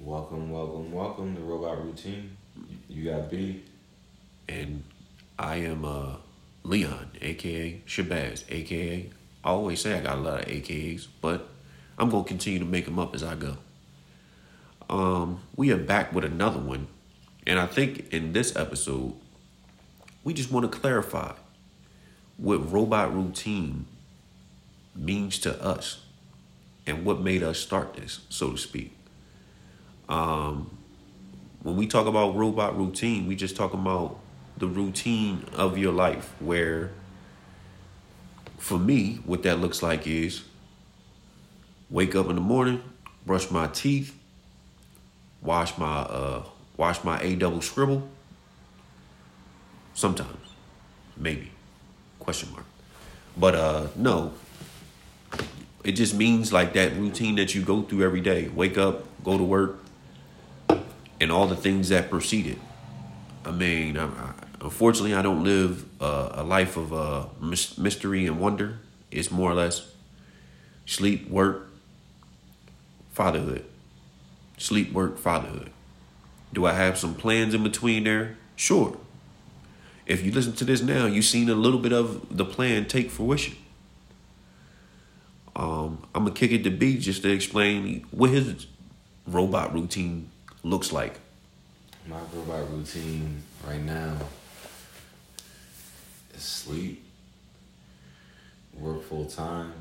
Welcome, welcome, welcome to Robot Routine. You got B. And I am uh, Leon, aka Shabazz, aka. I always say I got a lot of AKAs, but I'm gonna continue to make them up as I go. Um, we are back with another one, and I think in this episode, we just want to clarify what robot routine means to us and what made us start this, so to speak. Um, when we talk about robot routine, we just talk about the routine of your life where for me, what that looks like is wake up in the morning, brush my teeth, wash my uh wash my A double scribble. Sometimes. Maybe. Question mark. But uh no. It just means like that routine that you go through every day. Wake up, go to work, and all the things that preceded. I mean, I, I, unfortunately, I don't live uh, a life of uh, mystery and wonder. It's more or less sleep, work, fatherhood. Sleep, work, fatherhood. Do I have some plans in between there? Sure. If you listen to this now, you've seen a little bit of the plan take fruition. Um, I'm gonna kick it to B just to explain what his robot routine looks like. My robot routine right now is sleep, work full time,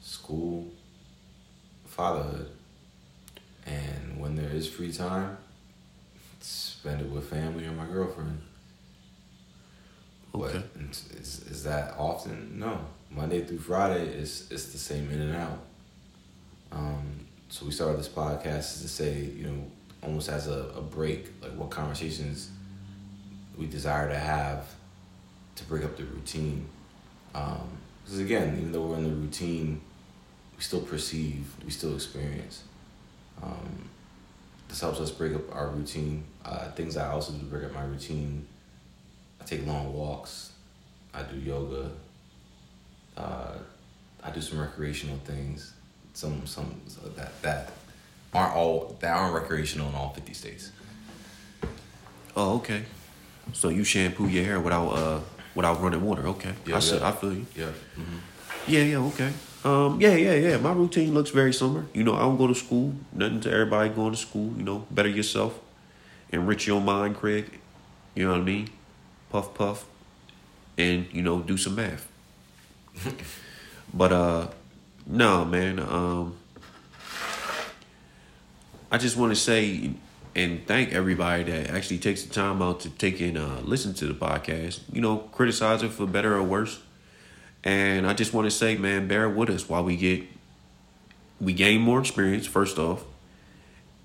school, fatherhood. And when there is free time, spend it with family or my girlfriend. Okay. But is, is that often? No. Monday through Friday is it's the same in and out. Um, so we started this podcast to say, you know, almost as a, a break, like what conversations we desire to have to break up the routine. Because um, again, even though we're in the routine, we still perceive, we still experience. Um, this helps us break up our routine. Uh, things I also do to break up my routine. I take long walks. I do yoga. Uh, I do some recreational things. Some some that that aren't all that aren't recreational in all fifty states. Oh, okay. So you shampoo your hair without uh without running water? Okay, yeah, I yeah. I feel you. Yeah. Mm-hmm. Yeah, yeah, okay. Um, yeah, yeah, yeah. My routine looks very similar. You know, I don't go to school. Nothing to everybody going to school. You know, better yourself, enrich your mind, Craig. You know what I mean? Puff, puff, and you know, do some math. but uh, no, man. Um, I just want to say and thank everybody that actually takes the time out to take and uh, listen to the podcast. You know, criticize it for better or worse. And I just want to say, man, bear with us while we get we gain more experience first off,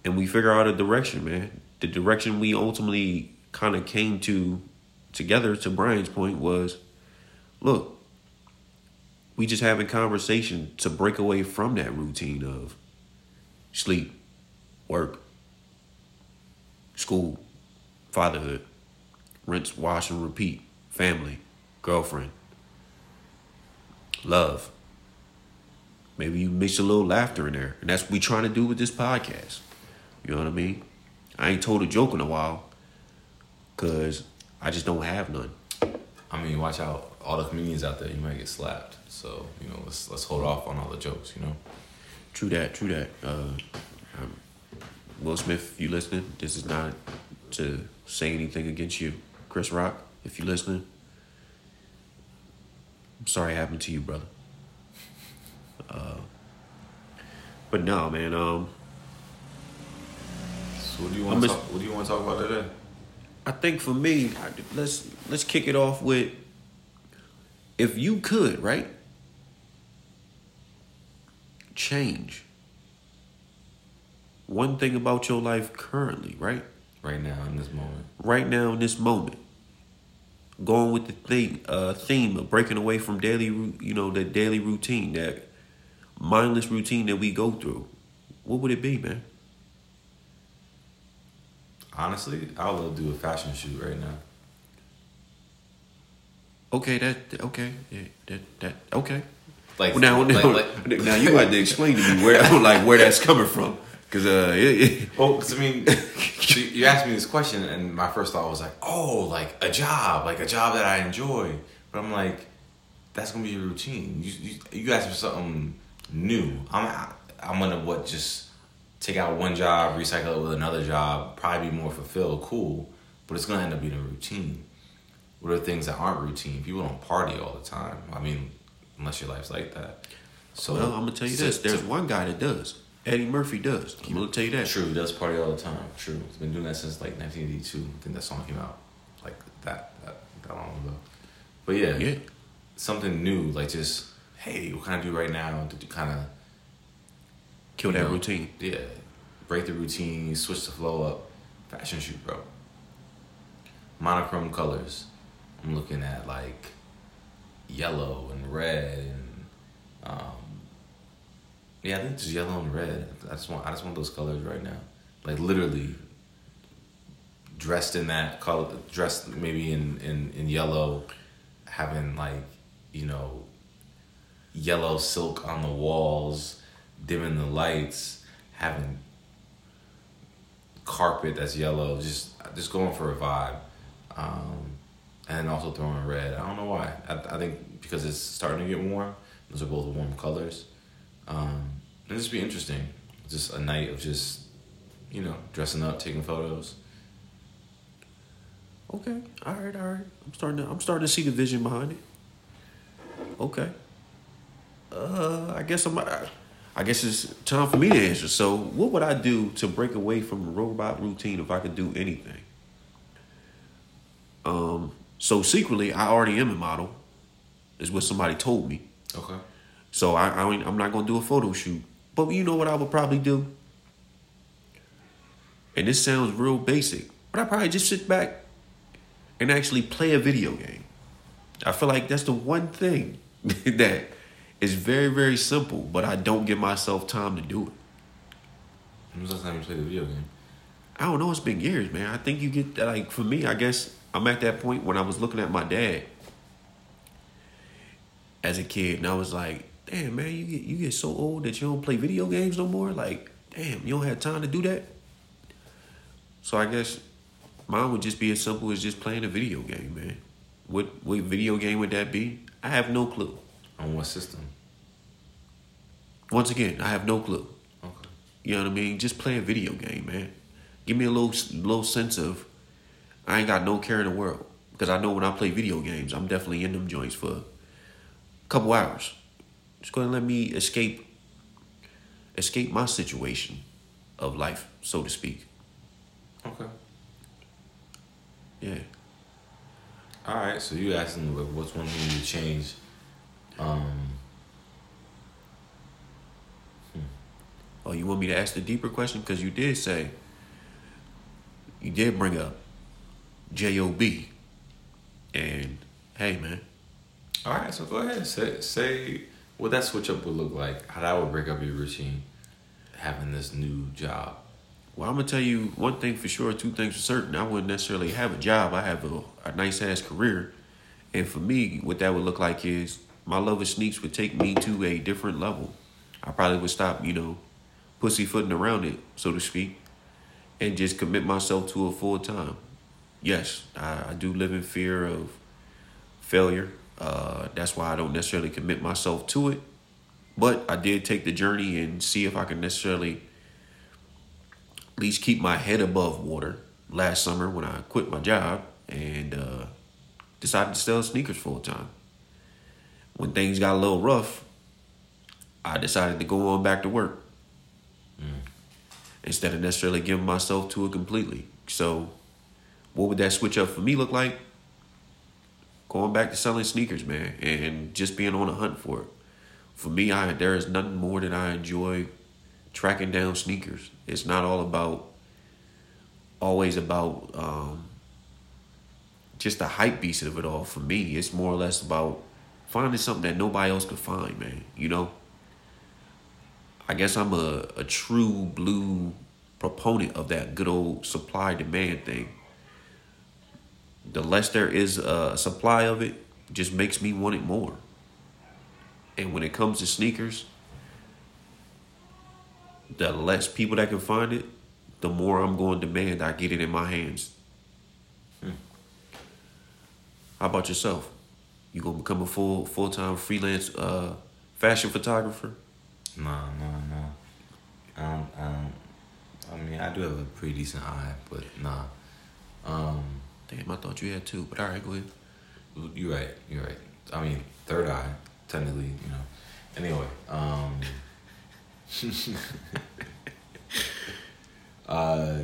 and we figure out a direction, man. The direction we ultimately kind of came to together. To Brian's point was, look, we just having conversation to break away from that routine of sleep, work, school, fatherhood, rinse, wash, and repeat, family, girlfriend, love. Maybe you mix a little laughter in there. And that's what we trying to do with this podcast. You know what I mean? I ain't told a joke in a while because I just don't have none. I mean, watch out. All the comedians out there, you might get slapped. So, you know, let's let's hold off on all the jokes, you know? True that, true that. Uh, um, Will Smith, you listening, this is not to say anything against you. Chris Rock, if you listening, I'm sorry it happened to you, brother. Uh, but no, man. Um, so what do you want to talk? What do you want to talk about today? I think for me, let's let's kick it off with if you could, right? Change one thing about your life currently, right? Right now in this moment. Right now in this moment. Going with the thing, uh, theme of breaking away from daily, you know, the daily routine, that mindless routine that we go through. What would it be, man? Honestly, I would do a fashion shoot right now. Okay, that okay, yeah, that that okay. Like well, now, like, now, like, now you had to explain to me where like where that's coming from. Cause uh, it, it, Well, 'cause, I mean, so you asked me this question, and my first thought was like, oh, like a job, like a job that I enjoy. But I'm like, that's gonna be your routine. You you, you asked for something new. I'm I'm gonna what just take out one job, recycle it with another job, probably be more fulfilled, cool. But it's gonna end up being a routine. What are things that aren't routine? People don't party all the time. I mean, unless your life's like that. So well, I'm gonna tell you this. There's one guy that does. Eddie Murphy does. I'm gonna tell you that. True, he does party all the time. True, he's been doing that since like 1982. I think that song came out like that that, that long ago. But yeah, Yeah. something new, like just hey, what can I do right now to kind of Kill that know. routine. yeah break the routine, switch the flow up. Fashion shoot, bro. Monochrome colors. I'm looking at like yellow and red and um, yeah, I think just yellow and red. I just want I just want those colors right now. Like literally dressed in that color dressed maybe in, in, in yellow, having like, you know, yellow silk on the walls, dimming the lights, having carpet that's yellow, just just going for a vibe. Um, and also throwing red. I don't know why. I, I think because it's starting to get warm. Those are both warm colors. Um, it'll just be interesting. Just a night of just, you know, dressing up, taking photos. Okay. All right. All right. I'm starting to. I'm starting to see the vision behind it. Okay. Uh, I guess I'm. I guess it's time for me to answer. So, what would I do to break away from a robot routine if I could do anything? Um. So secretly, I already am a model. Is what somebody told me. Okay. So I, I I'm not gonna do a photo shoot. But you know what I would probably do? And this sounds real basic, but I probably just sit back and actually play a video game. I feel like that's the one thing that is very, very simple, but I don't give myself time to do it. When was the last time you played a video game? I don't know, it's been years, man. I think you get like for me, I guess I'm at that point when I was looking at my dad as a kid and I was like, damn man, you get you get so old that you don't play video games no more? Like, damn, you don't have time to do that? So I guess mine would just be as simple as just playing a video game, man. What what video game would that be? I have no clue. On what system? Once again, I have no clue. Okay. You know what I mean? Just play a video game, man. Give me a little little sense of I ain't got no care in the world because I know when I play video games, I'm definitely in them joints for a couple hours. Just go ahead and let me escape escape my situation of life, so to speak. Okay. Yeah. All right. So you asking what's one thing you change? Um, Oh, you want me to ask the deeper question? Because you did say you did bring up J O B, and hey, man. all right. So go ahead. Say say what that switch up would look like. How that would break up your routine. Having this new job. Well, I'm gonna tell you one thing for sure, two things for certain. I wouldn't necessarily have a job. I have a, a nice ass career, and for me, what that would look like is my love of sneaks would take me to a different level. I probably would stop, you know, pussyfooting around it, so to speak, and just commit myself to a full time. Yes, I, I do live in fear of failure. Uh, that's why I don't necessarily commit myself to it. But I did take the journey and see if I can necessarily at least keep my head above water last summer when I quit my job and uh, decided to sell sneakers full time. When things got a little rough, I decided to go on back to work instead of necessarily giving myself to it completely. So, what would that switch up for me look like? Going back to selling sneakers, man, and just being on a hunt for it. For me, I there is nothing more that I enjoy tracking down sneakers. It's not all about always about um, just the hype beast of it all. For me, it's more or less about finding something that nobody else could find, man. You know. I guess I'm a, a true blue proponent of that good old supply demand thing. The less there is a supply of it, just makes me want it more. And when it comes to sneakers, the less people that can find it, the more I'm going to demand I get it in my hands. Hmm. How about yourself? You gonna become a full full time freelance uh, fashion photographer? Nah, nah, nah. Um, um, I mean, I do have a pretty decent eye, but nah. Um, Damn, I thought you had two, but all right, go ahead. you're right. You're right. I mean, third eye, technically, you know. Anyway, um, uh,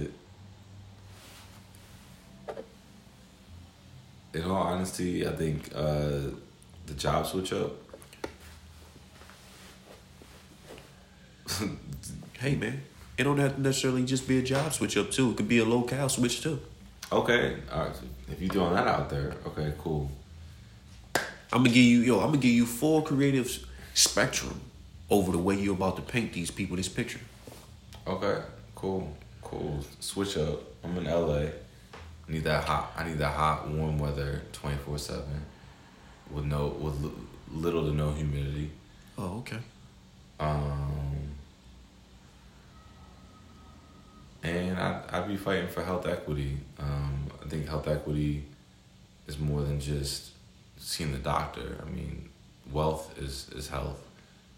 in all honesty, I think uh, the job switch up. Hey man, it don't have to necessarily just be a job switch up too. It could be a locale switch too. Okay, all right. So if you're throwing that out there, okay, cool. I'm gonna give you yo. I'm gonna give you full creative spectrum over the way you're about to paint these people this picture. Okay, cool, cool. Switch up. I'm in LA. I need that hot. I need that hot, warm weather, twenty four seven, with no with little to no humidity. Oh, okay. Um, and I I'd be fighting for health equity. Um, I think health equity is more than just seeing the doctor. I mean, wealth is is health.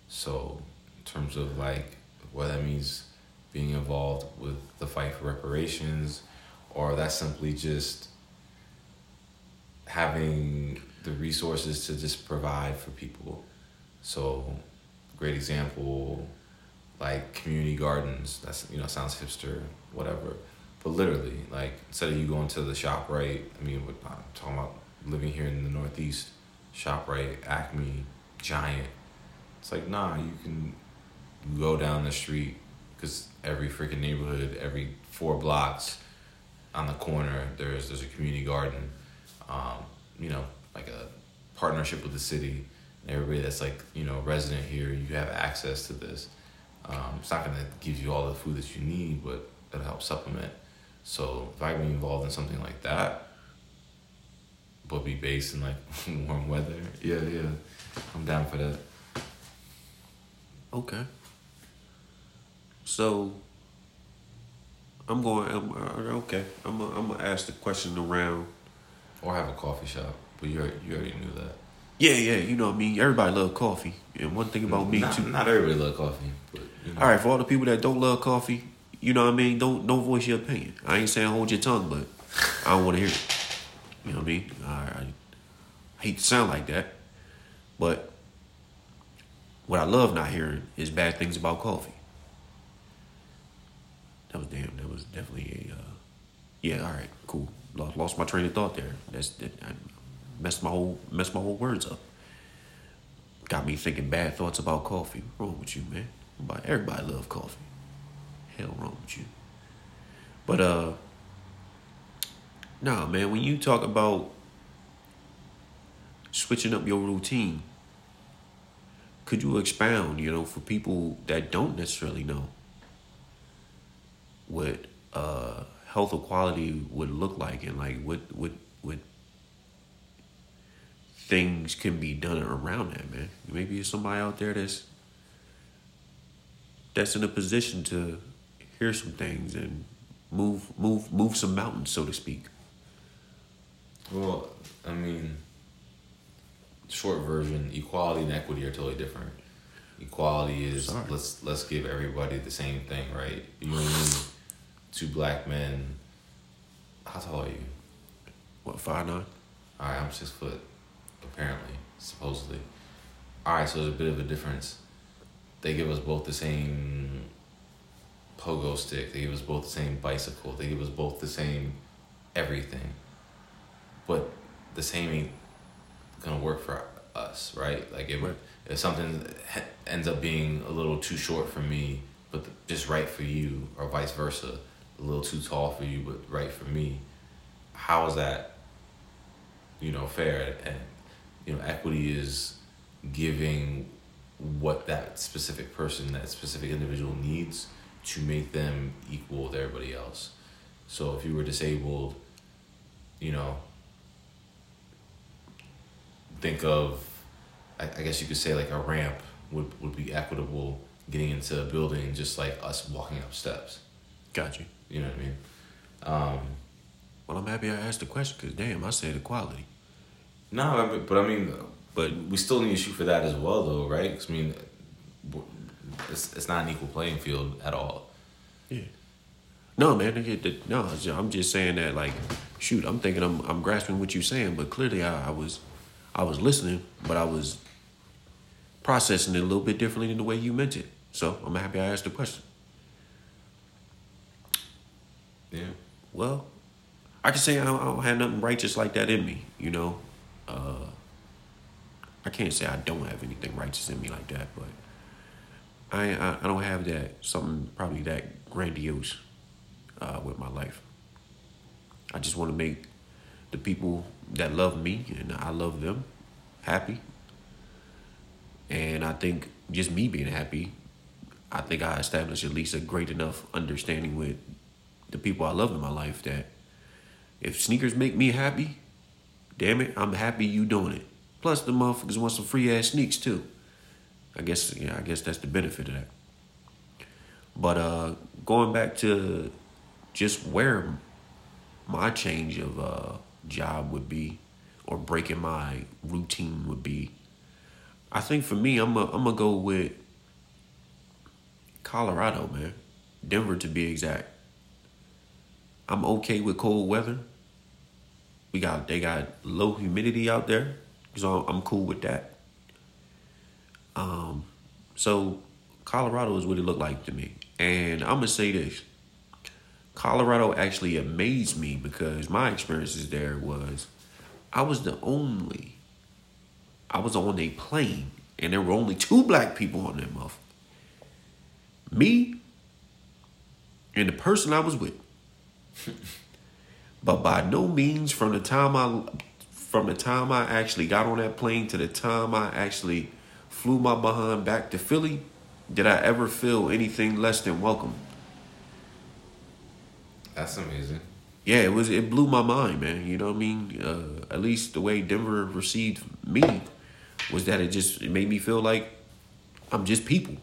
So, in terms of like what that means, being involved with the fight for reparations, or that's simply just having the resources to just provide for people. So, great example, like community gardens. That's you know sounds hipster, whatever. But literally, like instead of you going to the ShopRite, I mean, what- I'm talking about living here in the Northeast, ShopRite, Acme, Giant. It's like nah, you can go down the street because every freaking neighborhood, every four blocks, on the corner, there's there's a community garden. Um, you know, like a partnership with the city and everybody that's like you know resident here. You have access to this. Um, it's not gonna give you all the food that you need, but it'll help supplement. So if I can be involved in something like that, but be based in like warm weather, yeah, yeah, I'm down for that. Okay. So I'm going. I'm, uh, okay. I'm. gonna- I'm gonna ask the question around. Or have a coffee shop, but you already, you already knew that. Yeah, yeah. You know what I mean. Everybody love coffee, and one thing about me not, too. not everybody love coffee, but you know. All right, for all the people that don't love coffee, you know what I mean. Don't don't voice your opinion. I ain't saying hold your tongue, but I don't want to hear it. You know what I mean? I, I hate to sound like that, but what I love not hearing is bad things about coffee. That was damn. Was definitely a. Uh, yeah. All right. Cool. Lost, lost my train of thought there. That's that. I messed my whole messed my whole words up. Got me thinking bad thoughts about coffee. What's wrong with you, man? Everybody, everybody love coffee. Hell wrong with you. But uh nah man, when you talk about switching up your routine, could you expound, you know, for people that don't necessarily know what uh health equality would look like and like what what what things can be done around that, man. Maybe there's somebody out there that's that's in a position to hear some things and move move move some mountains, so to speak. Well, I mean, short version, equality and equity are totally different. Equality is Sorry. let's let's give everybody the same thing, right? You and me, two black men. How tall are you? What five nine? All right, I'm six foot, apparently, supposedly. All right, so there's a bit of a difference. They give us both the same pogo stick. They give us both the same bicycle. They give us both the same everything. But the same ain't gonna work for us, right? Like if Right. if something ends up being a little too short for me, but just right for you, or vice versa, a little too tall for you, but right for me, how is that you know, fair. And, you know, equity is giving what that specific person, that specific individual needs to make them equal with everybody else. So if you were disabled, you know, think of, I, I guess you could say like a ramp would, would be equitable getting into a building just like us walking up steps. Got you. You know what I mean? Um, Well, I'm happy I asked the question because damn, I said equality. no, I mean, but I mean, But we still need to shoot for that as well, though, right? I mean, it's it's not an equal playing field at all. yeah, no, man. Get no, I'm just saying that like, shoot, I'm thinking I'm I'm grasping what you're saying, but clearly I, I was I was listening, but I was processing it a little bit differently than the way you meant it. So I'm happy I asked the question. Yeah. Well, I can say I don't, I don't have nothing righteous like that in me, you know. Uh, I can't say I don't have anything righteous in me like that, but I I, I don't have that something probably that grandiose uh, with my life. I just want to make the people that love me and I love them happy, and I think just me being happy, I think I established at least a great enough understanding with the people I love in my life that if sneakers make me happy, damn it, I'm happy you doing it. Plus the motherfuckers want some free ass sneaks too. I guess yeah, I guess that's the benefit of that. But uh going back to just where my change of uh job would be or breaking my routine would be. I think for me I'm a, I'm gonna go with Colorado, man. Denver to be exact. I'm okay with cold weather. We got they got low humidity out there, so I'm cool with that. Um, so Colorado is what it looked like to me, and I'm gonna say this: Colorado actually amazed me because my experiences there was I was the only I was on a plane, and there were only two black people on that muff. Me and the person I was with. but by no means from the time I from the time I actually got on that plane to the time I actually flew my behind back to Philly, did I ever feel anything less than welcome. That's amazing. Yeah, it was it blew my mind, man. You know what I mean? Uh, at least the way Denver received me was that it just it made me feel like I'm just people.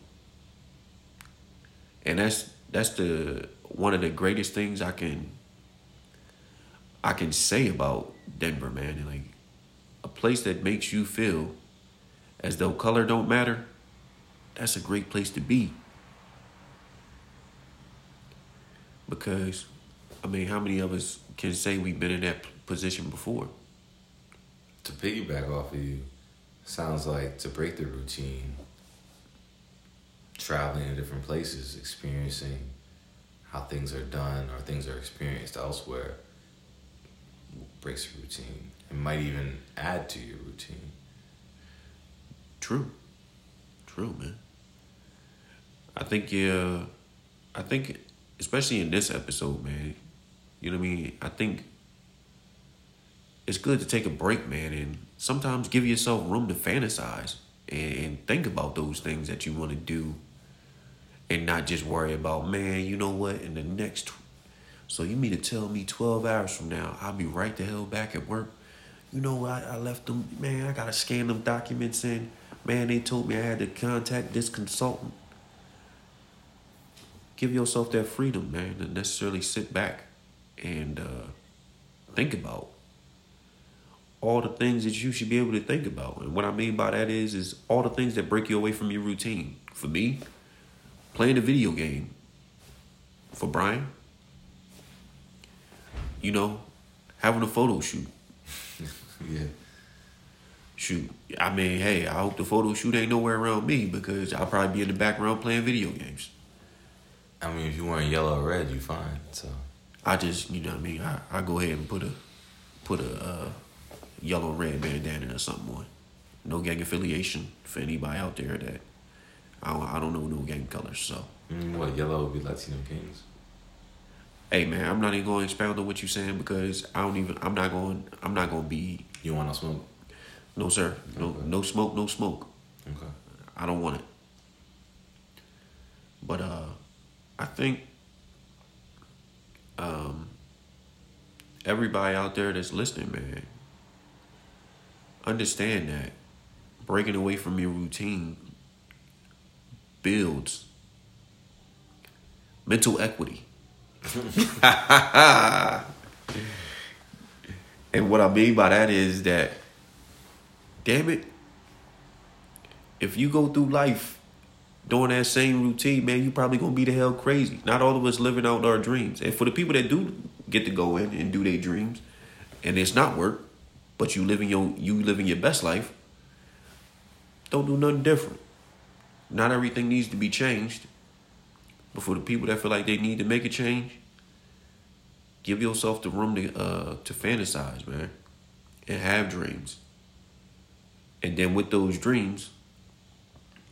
And that's that's the one of the greatest things I can I can say about Denver, man. and Like a place that makes you feel as though color don't matter. That's a great place to be. Because I mean, how many of us can say we've been in that position before? To piggyback off of you, sounds like to break the routine, traveling to different places, experiencing how things are done or things are experienced elsewhere breaks your routine. It might even add to your routine. True. True, man. I think yeah I think especially in this episode, man, you know what I mean? I think it's good to take a break, man, and sometimes give yourself room to fantasize and, and think about those things that you want to do and not just worry about, man, you know what, in the next tw- so you mean to tell me 12 hours from now, I'll be right the hell back at work? You know, I, I left them, man, I got to scan them documents in. Man, they told me I had to contact this consultant. Give yourself that freedom, man, to necessarily sit back and uh, think about all the things that you should be able to think about. And what I mean by that is, is all the things that break you away from your routine. For me, playing a video game. For Brian, you know, having a photo shoot. Yeah. Shoot, I mean, hey, I hope the photo shoot ain't nowhere around me because I'll probably be in the background playing video games. I mean, if you weren't yellow or red, you fine. So I just, you know what I mean, I, I go ahead and put a put a uh, yellow red bandana or something on. No gang affiliation for anybody out there that I don't, I don't know no game colors. So, mm, what yellow would be Latino Kings. hey man, I'm not even going to expound on what you're saying because I don't even. I'm not going. I'm not going to be. You want no smoke? No sir. No Okay. no smoke. No smoke. Okay. I don't want it. But uh I think um everybody out there that's listening, man, understand that breaking away from your routine builds mental equity. and what I mean by that is that, damn it, if you go through life doing that same routine, man, you probably gonna be the hell crazy. Not all of us living out our dreams. And for the people that do get to go in and do their dreams, and it's not work, but you living your you living your best life, don't do nothing different. Not everything needs to be changed. But for the people that feel like they need to make a change, give yourself the room to uh to fantasize, man, and have dreams. And then with those dreams,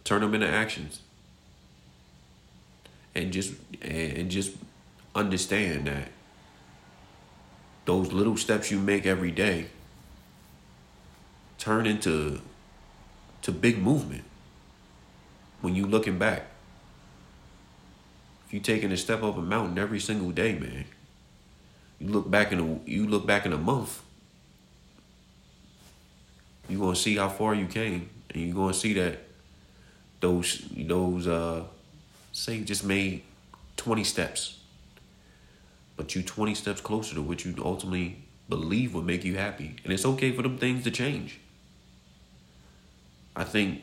turn them into actions. And just and just understand that those little steps you make every day turn into to big movement when you looking back. If you taking a step up a mountain every single day, man, you look back in a you look back in a month, you gonna see how far you came, and you gonna see that those those uh say just made twenty steps, but you twenty steps closer to what you ultimately believe will make you happy, and it's okay for them things to change. I think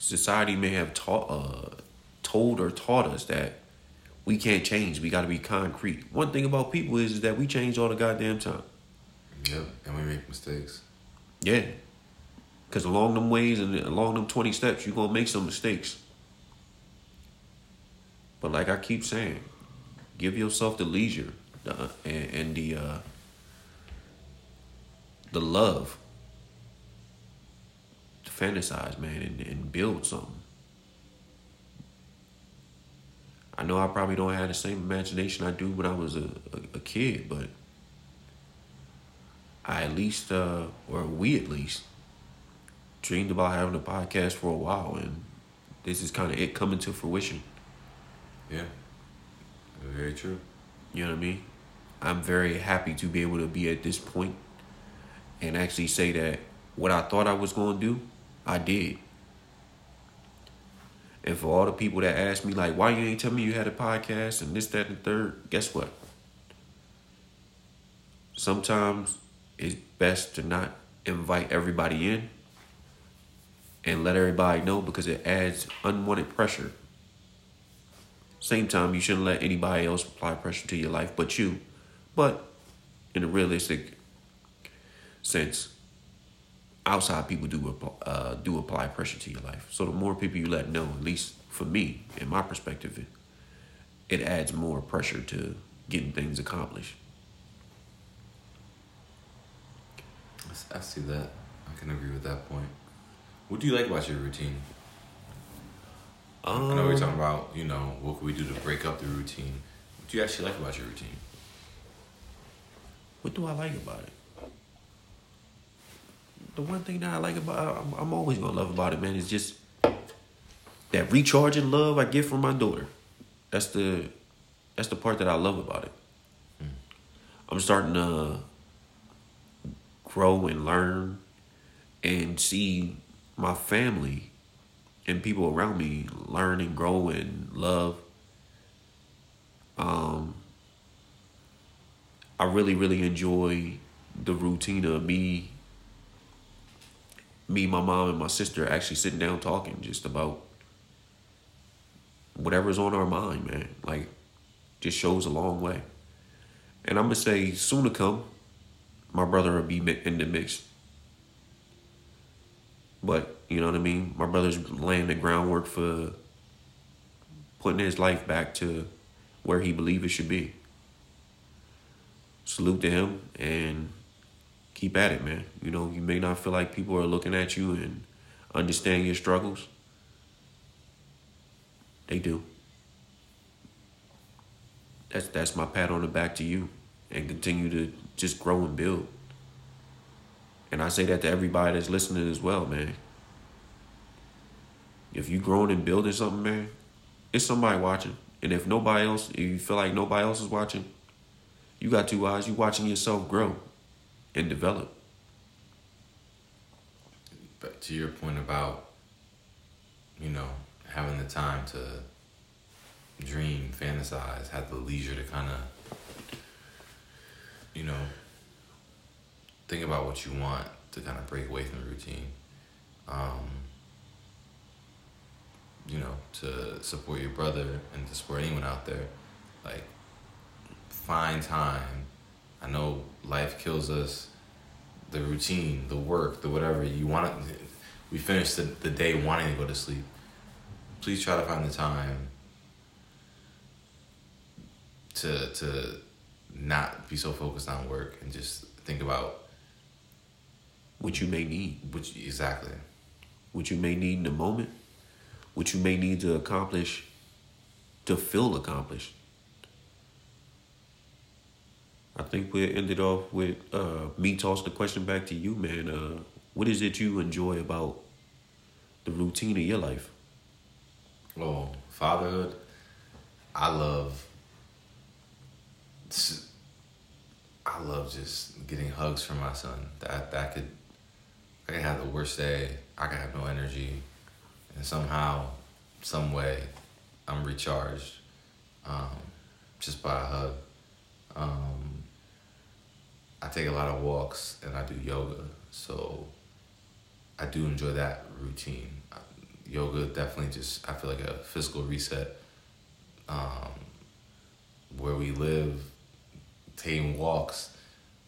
society may have taught uh, told or taught us that we can't change. We got to be concrete. One thing about people is, is that we change all the goddamn time. Yeah, and we make mistakes. Yeah. Because along them ways and along them 20 steps, you're to make some mistakes. But like I keep saying, give yourself the leisure uh, and, and the uh, the love fantasize, man, and, and build something. I know I probably don't have the same imagination I do when I was a, a, a kid, but I at least, uh, or we at least, dreamed about having a podcast for a while, and this is kind of it coming to fruition. Yeah, very true. You know what I mean? I'm very happy to be able to be at this point and actually say that what I thought I was going to do, I did. And for all the people that ask me, like, why you ain't tell me you had a podcast and this, that, and third, guess what? Sometimes it's best to not invite everybody in and let everybody know because it adds unwanted pressure. Same time, you shouldn't let anybody else apply pressure to your life but you. But in a realistic sense, outside people do uh, do apply pressure to your life. So the more people you let know, at least for me, in my perspective, it, it adds more pressure to getting things accomplished. I see that. I can agree with that point. What do you like about your routine? Um, I know we're talking about, you know, what can we do to break up the routine. What do you actually like about your routine? What do I like about it? The one thing that I like about I'm, I'm always gonna love about it, man, is just that recharging love I get from my daughter. That's the that's the part that I love about it. I'm starting to grow and learn and see my family and people around me learn and grow and love. Um, I really, really enjoy the routine of me, me, my mom, and my sister actually sitting down talking just about whatever's on our mind, man. Like, just shows a long way. And I'm gonna say, soon to come, my brother will be in the mix. But you know what I mean. My brother's laying the groundwork for putting his life back to where he believes it should be. Salute to him and keep at it, man. You know, you may not feel like people are looking at you and understand your struggles. They do. That's that's my pat on the back to you and continue to just grow and build. And I say that to everybody that's listening as well, man. If you growing and building something, man, it's somebody watching. And if nobody else, if you feel like nobody else is watching, you got two eyes. You watching yourself grow and develop. But to your point about, you know, having the time to dream, fantasize, have the leisure to kind of, you know, think about what you want to kind of break away from the routine. Um, you know, to support your brother and to support anyone out there, like, find time. I know life kills us. The routine, the work, the whatever you want. We finish the, the day wanting to go to sleep. Please try to find the time to to not be so focused on work and just think about what you may need. Which exactly. What you may need in the moment. What you may need to accomplish. To feel accomplished. I think we ended off with uh, me toss the question back to you, man. Uh, what is it you enjoy about the routine of your life? Oh, fatherhood. I love I love just getting hugs from my son. That that could I could have the worst day. I could have no energy, and somehow, some way, I'm recharged, um, just by a hug. Um, I take a lot of walks and I do yoga, so I do enjoy that routine. Yoga definitely just I feel like a physical reset. Um, where we live, taking walks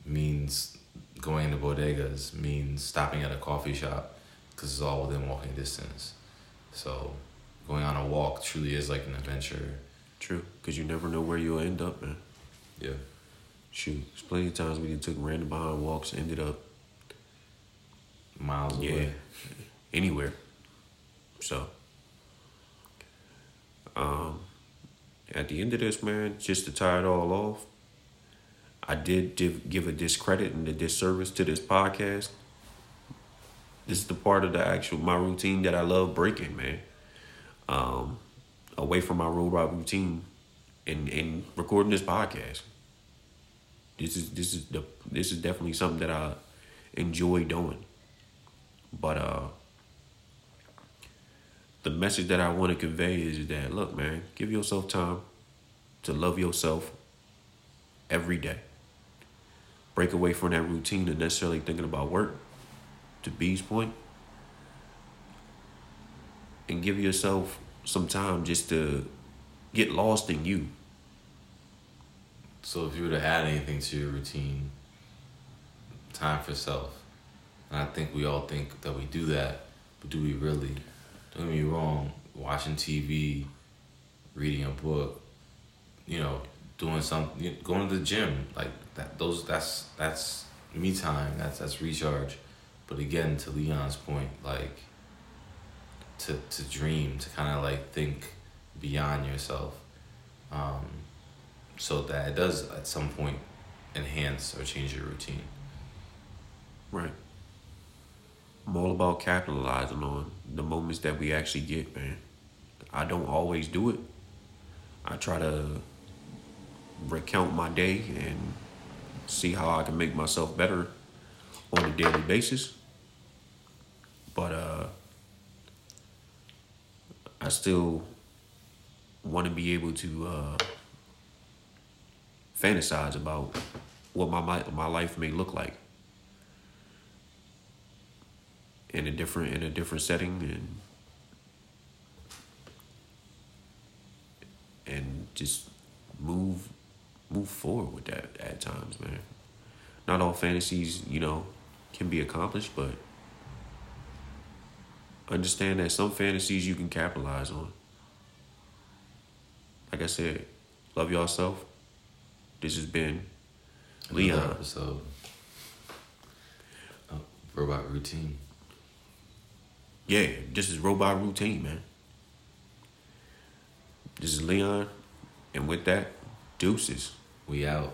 means going to bodegas, means stopping at a coffee shop because it's all within walking distance. So going on a walk truly is like an adventure. True, because you never know where you'll end up, man. Yeah. Shoot, there's plenty of times we took random behind walks, ended up miles yeah, away, anywhere. So, um, at the end of this, man, just to tie it all off, I did give a discredit and a disservice to this podcast. This is the part of the actual my routine that I love breaking, man. Um, away from my robot routine, and and recording this podcast. This is this is the this is definitely something that I enjoy doing. But uh, the message that I want to convey is that look, man, give yourself time to love yourself every day break away from that routine and necessarily thinking about work, to B's point, and give yourself some time just to get lost in you. So, if you were to add anything to your routine, time for self, and I think we all think that we do that, but do we really? Don't get me wrong, watching TV, reading a book, you know, doing something, going to the gym, like that. Those that's that's me time. That's that's recharge. But again, to Leon's point, like to to dream, to kind of like think beyond yourself, um, so that it does at some point enhance or change your routine. Right. I'm all about capitalizing on the moments that we actually get, man. I don't always do it. I try to recount my day and see how I can make myself better on a daily basis. But uh, I still want to be able to uh, fantasize about what my my life may look like in a different in a different setting and and just move move forward with that at times, man. Not all fantasies, you know, can be accomplished, but understand that some fantasies you can capitalize on. Like I said, love yourself. This has been Another Leon. episode. Robot routine. Yeah, this is robot routine, man. This is Leon, and with that, deuces. We out.